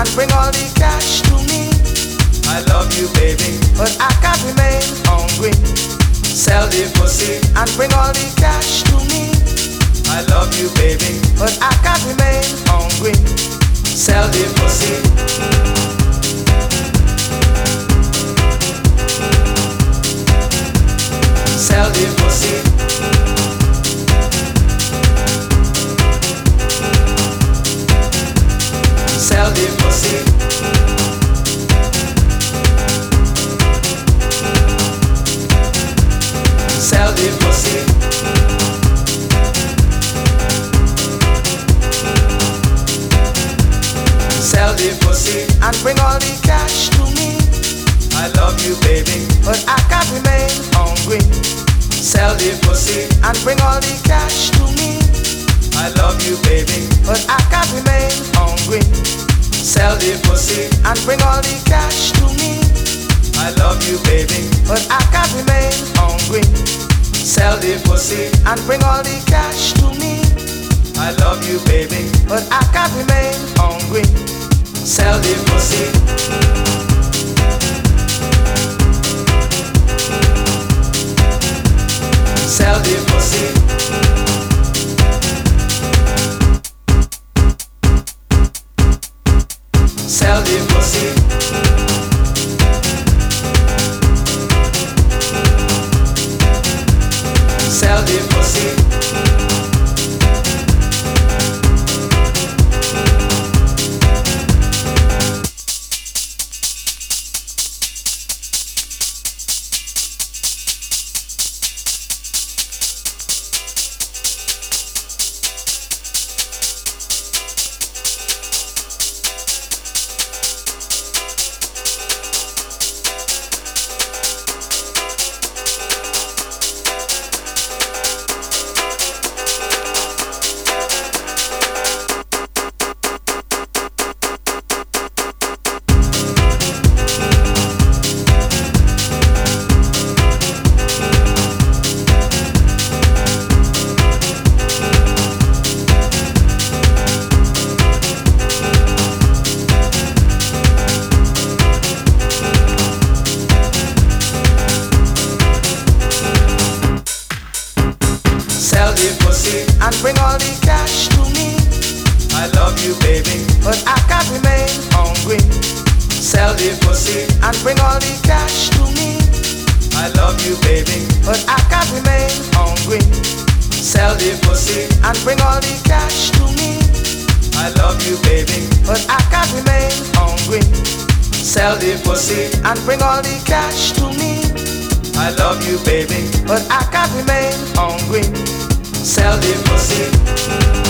and bring all the cash to me. I love you, baby, but I can't remain hungry. Sell the pussy and bring all the cash to me. I love you, baby, but I can't remain hungry. Sell the pussy. Sell the pussy. Sell the pussy. Sell the pussy. Sell the pussy and bring all the cash to me. I love you, baby, but I can't remain hungry. Sell the pussy and bring all the cash to me. I love you, baby, but I can't remain hungry. Sell the pussy and bring all the cash to me. I love you, baby, but I can't remain hungry. Sell the pussy and bring all the cash to me. I love you, baby, but I can't remain hungry. Sell the pussy. The cash to me. I love you, baby, but I can't remain hungry. Sell the pussy and bring all the cash to me. I love you, baby, but I can't remain hungry. Sell the pussy and bring all the cash to me. I love you, baby, but I can't remain hungry. Sell the pussy and bring all the cash to me. I love you, baby, but I can't remain hungry. Sell the pussy.